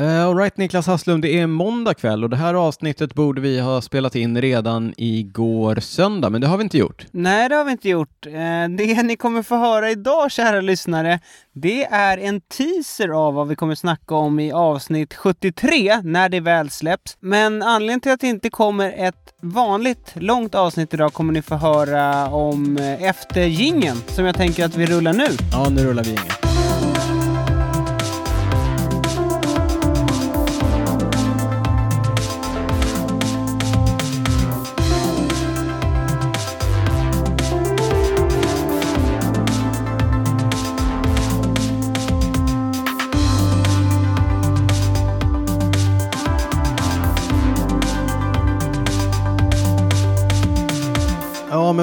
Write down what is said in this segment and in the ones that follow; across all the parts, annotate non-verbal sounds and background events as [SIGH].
Uh, Alright Niklas Hasslum, det är måndag kväll och det här avsnittet borde vi ha spelat in redan igår söndag, men det har vi inte gjort. Nej, det har vi inte gjort. Uh, det ni kommer få höra idag, kära lyssnare, det är en teaser av vad vi kommer snacka om i avsnitt 73, när det väl släpps. Men anledningen till att det inte kommer ett vanligt långt avsnitt idag kommer ni få höra om uh, efter gingen som jag tänker att vi rullar nu. Ja, nu rullar vi ingen.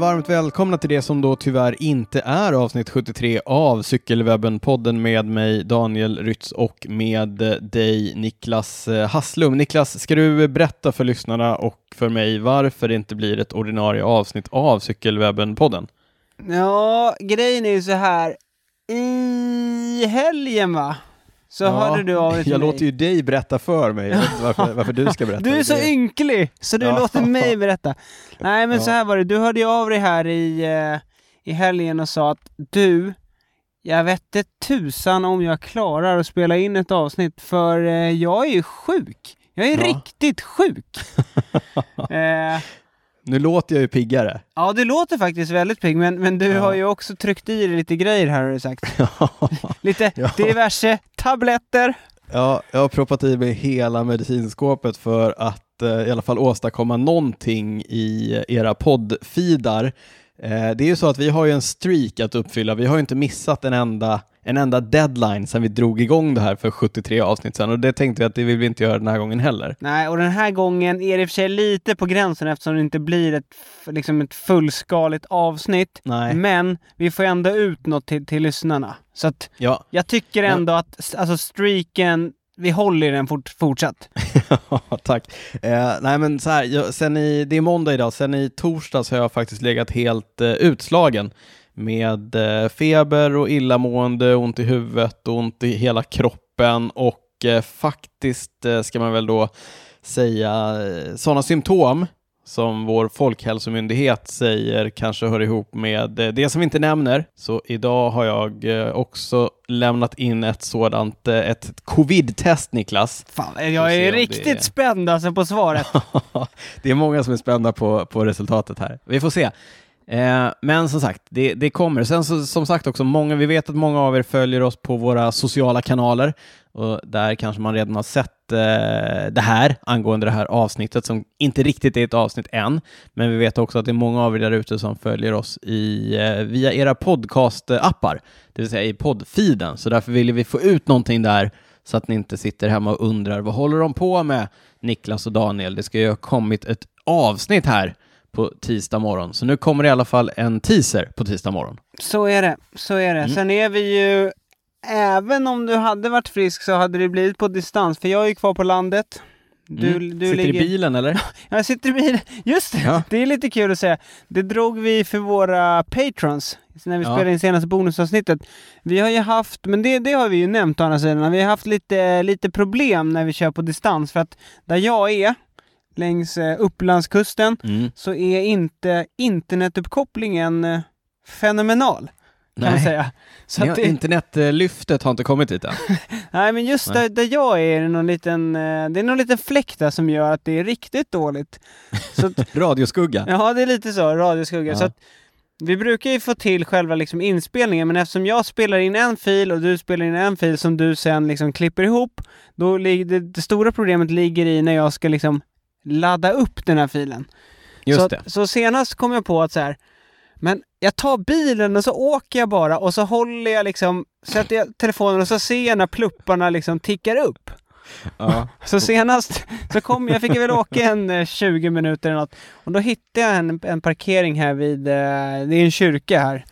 Varmt välkomna till det som då tyvärr inte är avsnitt 73 av Cykelwebben-podden med mig Daniel Rytz och med dig Niklas eh, Hasslum. Niklas, ska du berätta för lyssnarna och för mig varför det inte blir ett ordinarie avsnitt av Cykelwebben-podden? Ja, grejen är ju så här. I helgen va? Så ja, hörde du av dig till Jag mig. låter ju dig berätta för mig, varför, varför du ska berätta. Du är så det. ynklig, så du ja. låter mig berätta. Nej men ja. så här var det, du hörde ju av dig här i, uh, i helgen och sa att du, jag vet tusan om jag klarar att spela in ett avsnitt för uh, jag är ju sjuk. Jag är riktigt sjuk. uh, [LAUGHS] Nu låter jag ju piggare. [LAUGHS] Ja, du låter faktiskt väldigt pigg, men, men du ja. har ju också tryckt i dig lite grejer här har du sagt. lite ja. diverse tabletter. Ja, jag har proppat i mig hela medicinskåpet för att eh, i alla fall åstadkomma någonting i era poddfeedar. Eh, det är ju så att vi har ju en streak att uppfylla. Vi har ju inte missat en enda en enda deadline sedan vi drog igång det här för 73 avsnitt sedan och det tänkte vi att det vill vi inte göra den här gången heller. Nej, och den här gången är det i och för sig lite på gränsen eftersom det inte blir ett, liksom ett fullskaligt avsnitt. Nej. Men vi får ändå ut något till, till lyssnarna. Så att ja. jag tycker ändå ja. att alltså streaken vi håller i den fort, fortsatt. [LAUGHS] tack. Eh, nej men så här, jag, sen i, det är måndag idag, sen i torsdags har jag faktiskt legat helt eh, utslagen med eh, feber och illamående, ont i huvudet och ont i hela kroppen och eh, faktiskt eh, ska man väl då säga eh, sådana symptom som vår folkhälsomyndighet säger kanske hör ihop med det som vi inte nämner. Så idag har jag också lämnat in ett sådant, ett covid-test Niklas. Fan, jag är riktigt är... spänd alltså på svaret. [LAUGHS] det är många som är spända på, på resultatet här. Vi får se. Eh, men som sagt, det, det kommer. Sen så, som sagt också, många, vi vet att många av er följer oss på våra sociala kanaler och där kanske man redan har sett eh, det här angående det här avsnittet som inte riktigt är ett avsnitt än. Men vi vet också att det är många av er där ute som följer oss i, eh, via era podcast-appar, det vill säga i poddfeeden. Så därför ville vi få ut någonting där så att ni inte sitter hemma och undrar vad håller de på med, Niklas och Daniel? Det ska ju ha kommit ett avsnitt här på tisdag morgon. Så nu kommer det i alla fall en teaser på tisdag morgon. Så är det, så är det. Mm. Sen är vi ju, även om du hade varit frisk så hade det blivit på distans, för jag är ju kvar på landet. Du, mm. du sitter ligger... i bilen eller? [LAUGHS] jag sitter i bilen, just det! Ja. Det är lite kul att säga. Det drog vi för våra patrons när vi ja. spelade in senaste bonusavsnittet. Vi har ju haft, men det, det har vi ju nämnt å andra sidan, vi har haft lite, lite problem när vi kör på distans för att där jag är längs eh, Upplandskusten mm. så är inte internetuppkopplingen eh, fenomenal. Kan Nej. man säga. Så ja, det... Internetlyftet har inte kommit dit än. [LAUGHS] Nej, men just där, där, jag är, är det någon liten, eh, det är någon liten fläkt där som gör att det är riktigt dåligt. Så att... [LAUGHS] radioskugga? Ja, det är lite så, radioskugga. Ja. Så att, vi brukar ju få till själva liksom inspelningen, men eftersom jag spelar in en fil och du spelar in en fil som du sen liksom klipper ihop, då ligger det, det stora problemet ligger i när jag ska liksom ladda upp den här filen. Just så, det. så senast kom jag på att så här, men jag tar bilen och så åker jag bara och så håller jag liksom, sätter jag telefonen och så ser jag när plupparna liksom tickar upp. Ja. Så senast så kom jag, fick jag väl åka en 20 eh, minuter eller något och då hittade jag en, en parkering här vid, eh, det är en kyrka här.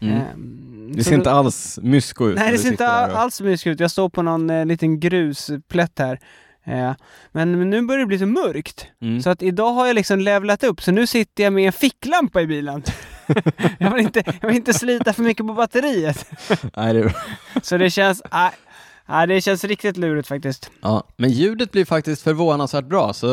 Mm. Ehm, det ser inte alls mysko ut. Nej, det ser inte alls mysko ut. Jag står på någon eh, liten grusplätt här. Eh, men, nu börjar det bli så mörkt, mm. så att idag har jag liksom levlat upp, så nu sitter jag med en ficklampa i bilen. [LAUGHS] jag, vill inte, jag vill inte slita för mycket på batteriet. Nej, det... Så det känns, äh, Ja, det känns riktigt lurigt faktiskt. Ja, men ljudet blir faktiskt förvånansvärt bra, så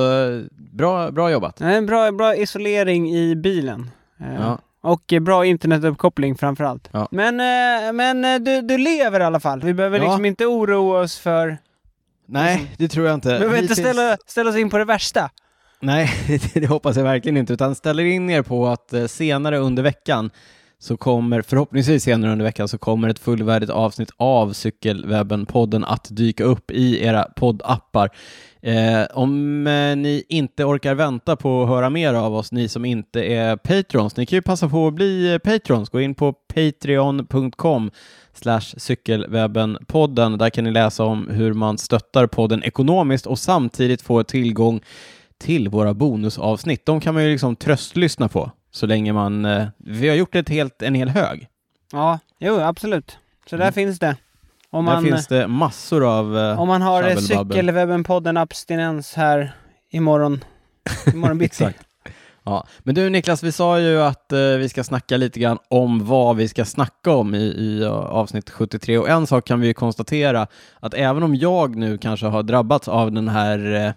bra, bra jobbat. En bra, bra isolering i bilen. Eh, ja. Och bra internetuppkoppling framförallt. Ja. Men, eh, men eh, du, du lever i alla fall. Vi behöver ja. liksom inte oroa oss för... Nej, det tror jag inte. Vi behöver inte ställa, ställa oss in på det värsta. Nej, [LAUGHS] det hoppas jag verkligen inte, utan ställer in er på att senare under veckan så kommer, förhoppningsvis senare under veckan, så kommer ett fullvärdigt avsnitt av Cykelwebben-podden att dyka upp i era poddappar. Eh, om eh, ni inte orkar vänta på att höra mer av oss, ni som inte är patrons, ni kan ju passa på att bli eh, patrons. Gå in på patreon.com slash cykelwebben-podden. Där kan ni läsa om hur man stöttar podden ekonomiskt och samtidigt få tillgång till våra bonusavsnitt. De kan man ju liksom tröstlyssna på så länge man... Eh, vi har gjort ett helt, en hel hög. Ja, jo absolut. Så där mm. finns det. Om där finns det massor av eh, Om man har Cykelwebben-podden abstinens här imorgon, imorgon [LAUGHS] bitti. Exakt. Ja, men du Niklas, vi sa ju att eh, vi ska snacka lite grann om vad vi ska snacka om i, i avsnitt 73 och en sak kan vi ju konstatera att även om jag nu kanske har drabbats av den här eh,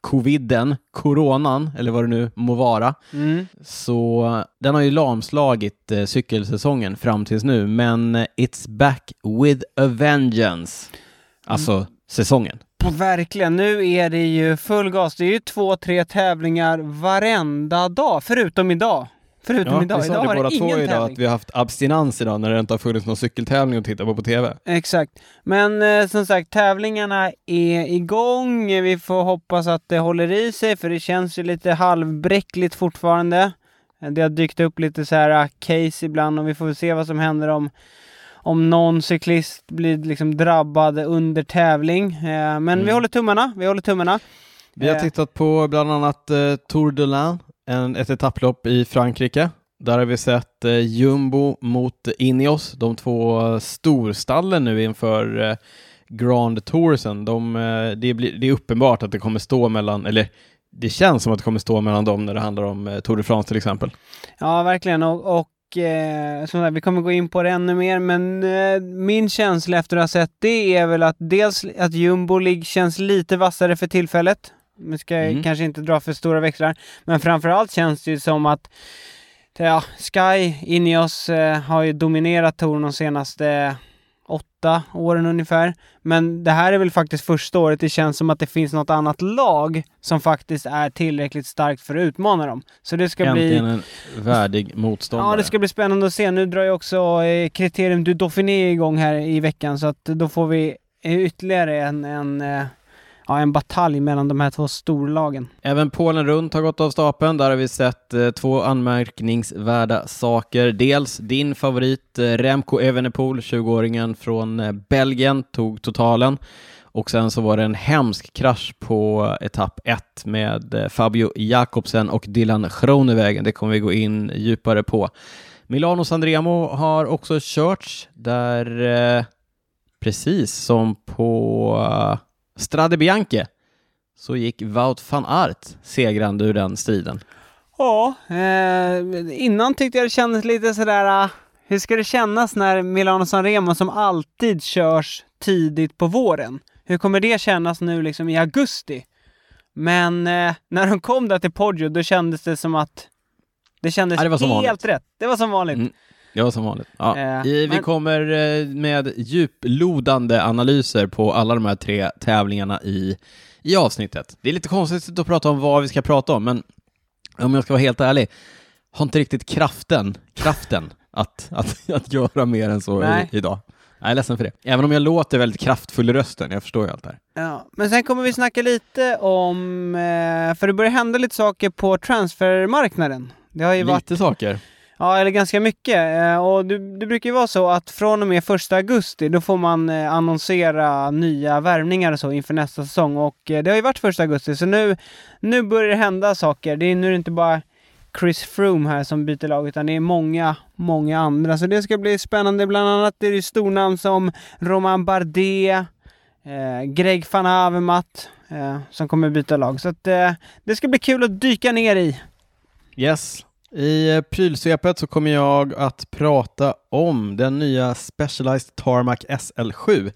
coviden, coronan, eller vad det nu må vara. Mm. Så den har ju lamslagit eh, cykelsäsongen fram tills nu, men eh, it's back with a vengeance. Alltså mm. säsongen. Verkligen, nu är det ju full gas. Det är ju två, tre tävlingar varenda dag, förutom idag. Förutom ja, idag. Vi sa det båda två idag tävling. att vi har haft abstinens idag när det inte har funnits någon cykeltävling att titta på på TV. Exakt. Men eh, som sagt, tävlingarna är igång. Vi får hoppas att det håller i sig för det känns ju lite halvbräckligt fortfarande. Det har dykt upp lite så här uh, case ibland och vi får väl se vad som händer om om någon cyklist blir liksom drabbad under tävling. Eh, men mm. vi håller tummarna, vi håller tummarna. Vi har eh. tittat på bland annat eh, Tour de l'Ain en, ett etapplopp i Frankrike. Där har vi sett eh, Jumbo mot Ineos, de två storstallen nu inför eh, Grand Toursen. De, eh, det, blir, det är uppenbart att det kommer stå mellan, eller det känns som att det kommer stå mellan dem när det handlar om eh, Tour de France till exempel. Ja, verkligen. Och, och eh, där, vi kommer gå in på det ännu mer, men eh, min känsla efter att ha sett det är väl att dels att Jumbo League känns lite vassare för tillfället. Nu ska jag mm. kanske inte dra för stora växlar. Men framförallt känns det ju som att ja, Sky, Ineos eh, har ju dominerat touren de senaste åtta åren ungefär. Men det här är väl faktiskt första året det känns som att det finns något annat lag som faktiskt är tillräckligt starkt för att utmana dem. Så det ska Äntligen bli... en värdig motståndare. Ja, det ska bli spännande att se. Nu drar ju också eh, kriterium du Dauphiné igång här i veckan så att då får vi ytterligare en, en eh, ja, en batalj mellan de här två storlagen. Även Polen runt har gått av stapeln. Där har vi sett eh, två anmärkningsvärda saker. Dels din favorit eh, Remco Evenepoel, 20-åringen från eh, Belgien, tog totalen. Och sen så var det en hemsk krasch på etapp 1 med eh, Fabio Jakobsen och Dylan Groenewegen. Det kommer vi gå in djupare på. Milano Sanremo har också körts där eh, precis som på eh, Strade Bianche så gick Wout van Aert segrande ur den striden. Ja, eh, innan tyckte jag det kändes lite sådär, uh, hur ska det kännas när Milano Sanremo som alltid körs tidigt på våren? Hur kommer det kännas nu liksom i augusti? Men eh, när de kom där till Poggio, då kändes det som att det kändes ja, det helt vanligt. rätt. Det var som vanligt. Mm. Var som vanligt. Ja. Eh, vi men... kommer eh, med djuplodande analyser på alla de här tre tävlingarna i, i avsnittet. Det är lite konstigt att prata om vad vi ska prata om, men om jag ska vara helt ärlig, har inte riktigt kraften, kraften [LAUGHS] att, att, att göra mer än så i, idag. Jag är ledsen för det. Även om jag låter väldigt kraftfull i rösten, jag förstår ju allt det här. Ja, men sen kommer vi snacka lite om, eh, för det börjar hända lite saker på transfermarknaden. Det har ju lite varit... saker. Ja, eller ganska mycket. Eh, och det, det brukar ju vara så att från och med första augusti, då får man eh, annonsera nya värvningar och så inför nästa säsong. Och eh, det har ju varit första augusti, så nu, nu börjar det hända saker. Det är, nu är det inte bara Chris Froome här som byter lag, utan det är många, många andra. Så det ska bli spännande. Bland annat är det stornamn som Roman Bardet, eh, Greg van Avermaet, eh, som kommer byta lag. Så att, eh, det ska bli kul att dyka ner i. Yes, i prylsvepet så kommer jag att prata om den nya Specialized Tarmac SL7.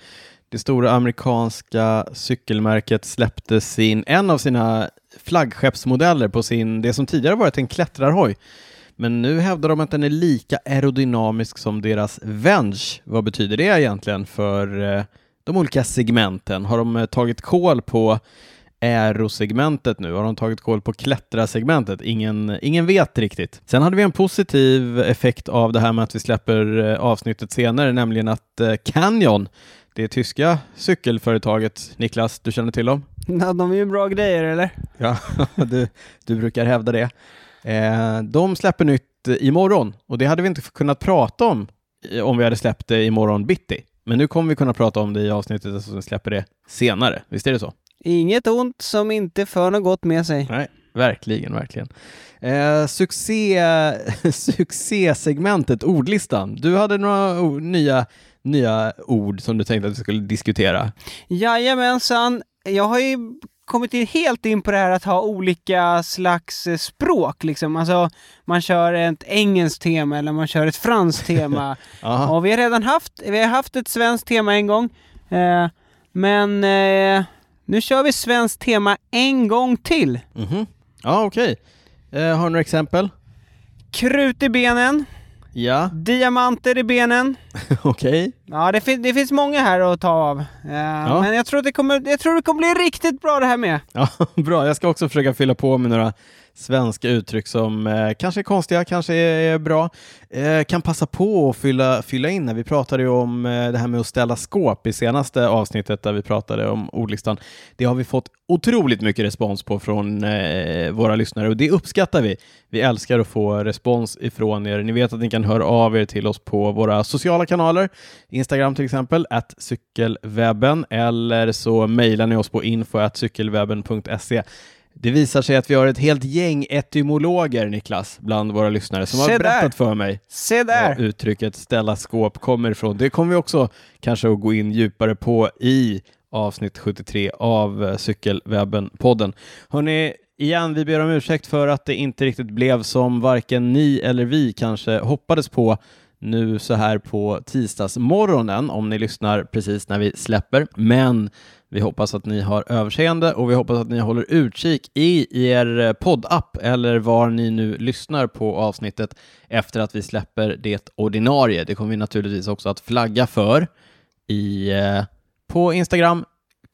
Det stora amerikanska cykelmärket släppte sin, en av sina flaggskeppsmodeller på sin, det som tidigare varit en klättrarhoj. Men nu hävdar de att den är lika aerodynamisk som deras Venge. Vad betyder det egentligen för eh, de olika segmenten? Har de eh, tagit koll på aerosegmentet nu? Har de tagit koll på klättrasegmentet? Ingen, ingen vet riktigt. Sen hade vi en positiv effekt av det här med att vi släpper eh, avsnittet senare, nämligen att Canyon, det tyska cykelföretaget, Niklas, du känner till dem? Ja, de är ju bra grejer, eller? Ja, [LAUGHS] du, du brukar hävda det. Eh, de släpper nytt imorgon och det hade vi inte kunnat prata om om vi hade släppt det imorgon bitti. Men nu kommer vi kunna prata om det i avsnittet som släpper det senare. Visst är det så? Inget ont som inte för något gott med sig. Nej, verkligen, verkligen. Eh, succé, [LAUGHS] succésegmentet, ordlistan. Du hade några nya, nya ord som du tänkte att vi skulle diskutera. Jajamensan. Jag har ju kommit in helt in på det här att ha olika slags eh, språk liksom. Alltså, man kör ett engelskt tema eller man kör ett franskt tema. [LAUGHS] och vi har redan haft, vi har haft ett svenskt tema en gång. Eh, men eh, nu kör vi svenskt tema en gång till. -hmm. Ja, okej. Eh, har du några exempel? Krut i benen. Ja. Diamanter i benen. [LAUGHS] Okej. Ja, det, fin det finns många här att ta av. Uh, ja. Men jag tror, det kommer, jag tror det kommer bli riktigt bra det här med. Ja, [LAUGHS] bra. Jag ska också försöka fylla på med några svenska uttryck som eh, kanske är konstiga, kanske är, är bra. Eh, kan passa på att fylla, fylla in när vi pratade ju om eh, det här med att ställa skåp i senaste avsnittet där vi pratade om ordlistan. Det har vi fått otroligt mycket respons på från eh, våra lyssnare och det uppskattar vi. Vi älskar att få respons ifrån er. Ni vet att ni kan höra av er till oss på våra sociala kanaler, Instagram till exempel, att cykelwebben, eller så mejlar ni oss på info cykelwebben.se. Det visar sig att vi har ett helt gäng etymologer, Niklas, bland våra lyssnare som Se har berättat där. för mig Se där. var uttrycket ställa skåp kommer ifrån. Det kommer vi också kanske att gå in djupare på i avsnitt 73 av eh, Cykelwebben-podden. Hörrni, igen, vi ber om ursäkt för att det inte riktigt blev som varken ni eller vi kanske hoppades på nu så här på tisdagsmorgonen om ni lyssnar precis när vi släpper. Men vi hoppas att ni har överseende och vi hoppas att ni håller utkik i er poddapp eller var ni nu lyssnar på avsnittet efter att vi släpper det ordinarie. Det kommer vi naturligtvis också att flagga för i, eh, på Instagram,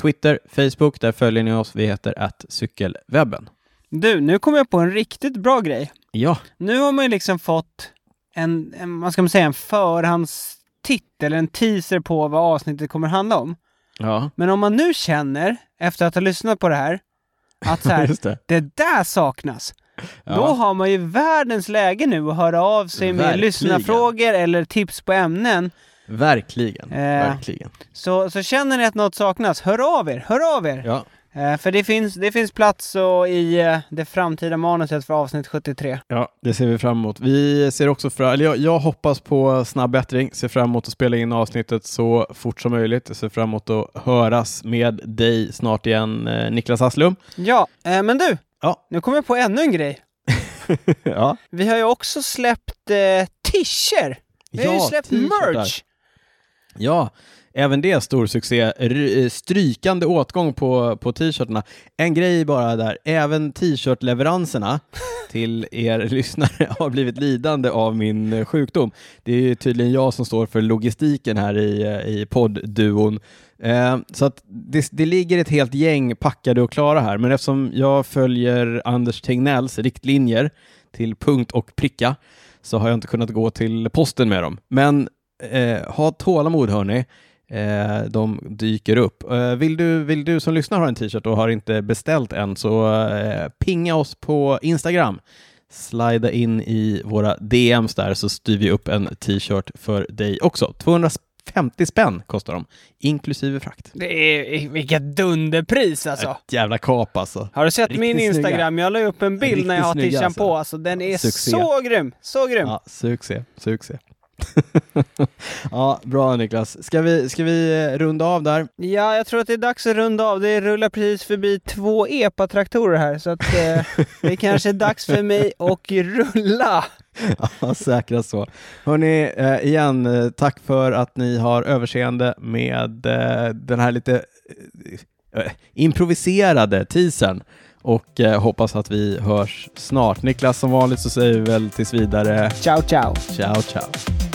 Twitter, Facebook. Där följer ni oss. Vi heter att cykelwebben. Du, nu kommer jag på en riktigt bra grej. Ja. Nu har man ju liksom fått en, en vad ska man säga, en förhandstitt eller en teaser på vad avsnittet kommer handla om. Ja. Men om man nu känner, efter att ha lyssnat på det här, att så här, [LAUGHS] det. det. där saknas. Ja. Då har man ju världens läge nu att höra av sig Verkligen. med lyssnarfrågor eller tips på ämnen. Verkligen, eh, verkligen. Så, så känner ni att något saknas, hör av er, hör av er! Ja. Eh, för det finns, det finns plats i eh, det framtida manuset för avsnitt 73. Ja, det ser vi fram emot. Vi ser också fram, eller jag, jag, hoppas på snabb bättring, ser fram emot att spela in avsnittet så fort som möjligt. Jag ser fram emot att höras med dig snart igen, eh, Niklas Asslum. Ja, men du! Ja. Nu kommer jag på ännu en grej. [LAUGHS] ja. Vi har ju också släppt eh, tischer. Vi ja, har ju släppt merch. Ja, Även det stor succé. Eh, strykande åtgång på, på t-shirtarna. En grej bara där, även t-shirt-leveranserna [LAUGHS] till er lyssnare har blivit lidande av min eh, sjukdom. Det är tydligen jag som står för logistiken här i, eh, i podd-duon. Eh, så att det, det ligger ett helt gäng packade och klara här, men eftersom jag följer Anders Tegnells riktlinjer till punkt och pricka så har jag inte kunnat gå till posten med dem. Men eh, ha tålamod hörni. Eh, de dyker upp. Eh, vill, du, vill du som lyssnar ha en t-shirt och har inte beställt än så eh, pinga oss på Instagram. Slida in i våra DMs där så styr vi upp en t-shirt för dig också. 250 spänn kostar de, inklusive frakt. Det är vilket dunderpris alltså! Ett jävla kap alltså. Har du sett Riktigt min Instagram? Snygga. Jag la upp en bild Riktigt när jag har t-shirten alltså. på. Alltså, den är succé. så grym! Så grym! Ja, succé, succé. [LAUGHS] ja, bra Niklas. Ska vi, ska vi eh, runda av där? Ja, jag tror att det är dags att runda av. Det rullar precis förbi två EPA-traktorer här, så att eh, [LAUGHS] det kanske är dags för mig att rulla. [LAUGHS] ja, säkra så. Hörni, eh, igen, eh, tack för att ni har överseende med eh, den här lite eh, improviserade teasern och hoppas att vi hörs snart. Niklas, som vanligt så säger vi väl tills vidare Ciao, ciao. ciao, ciao.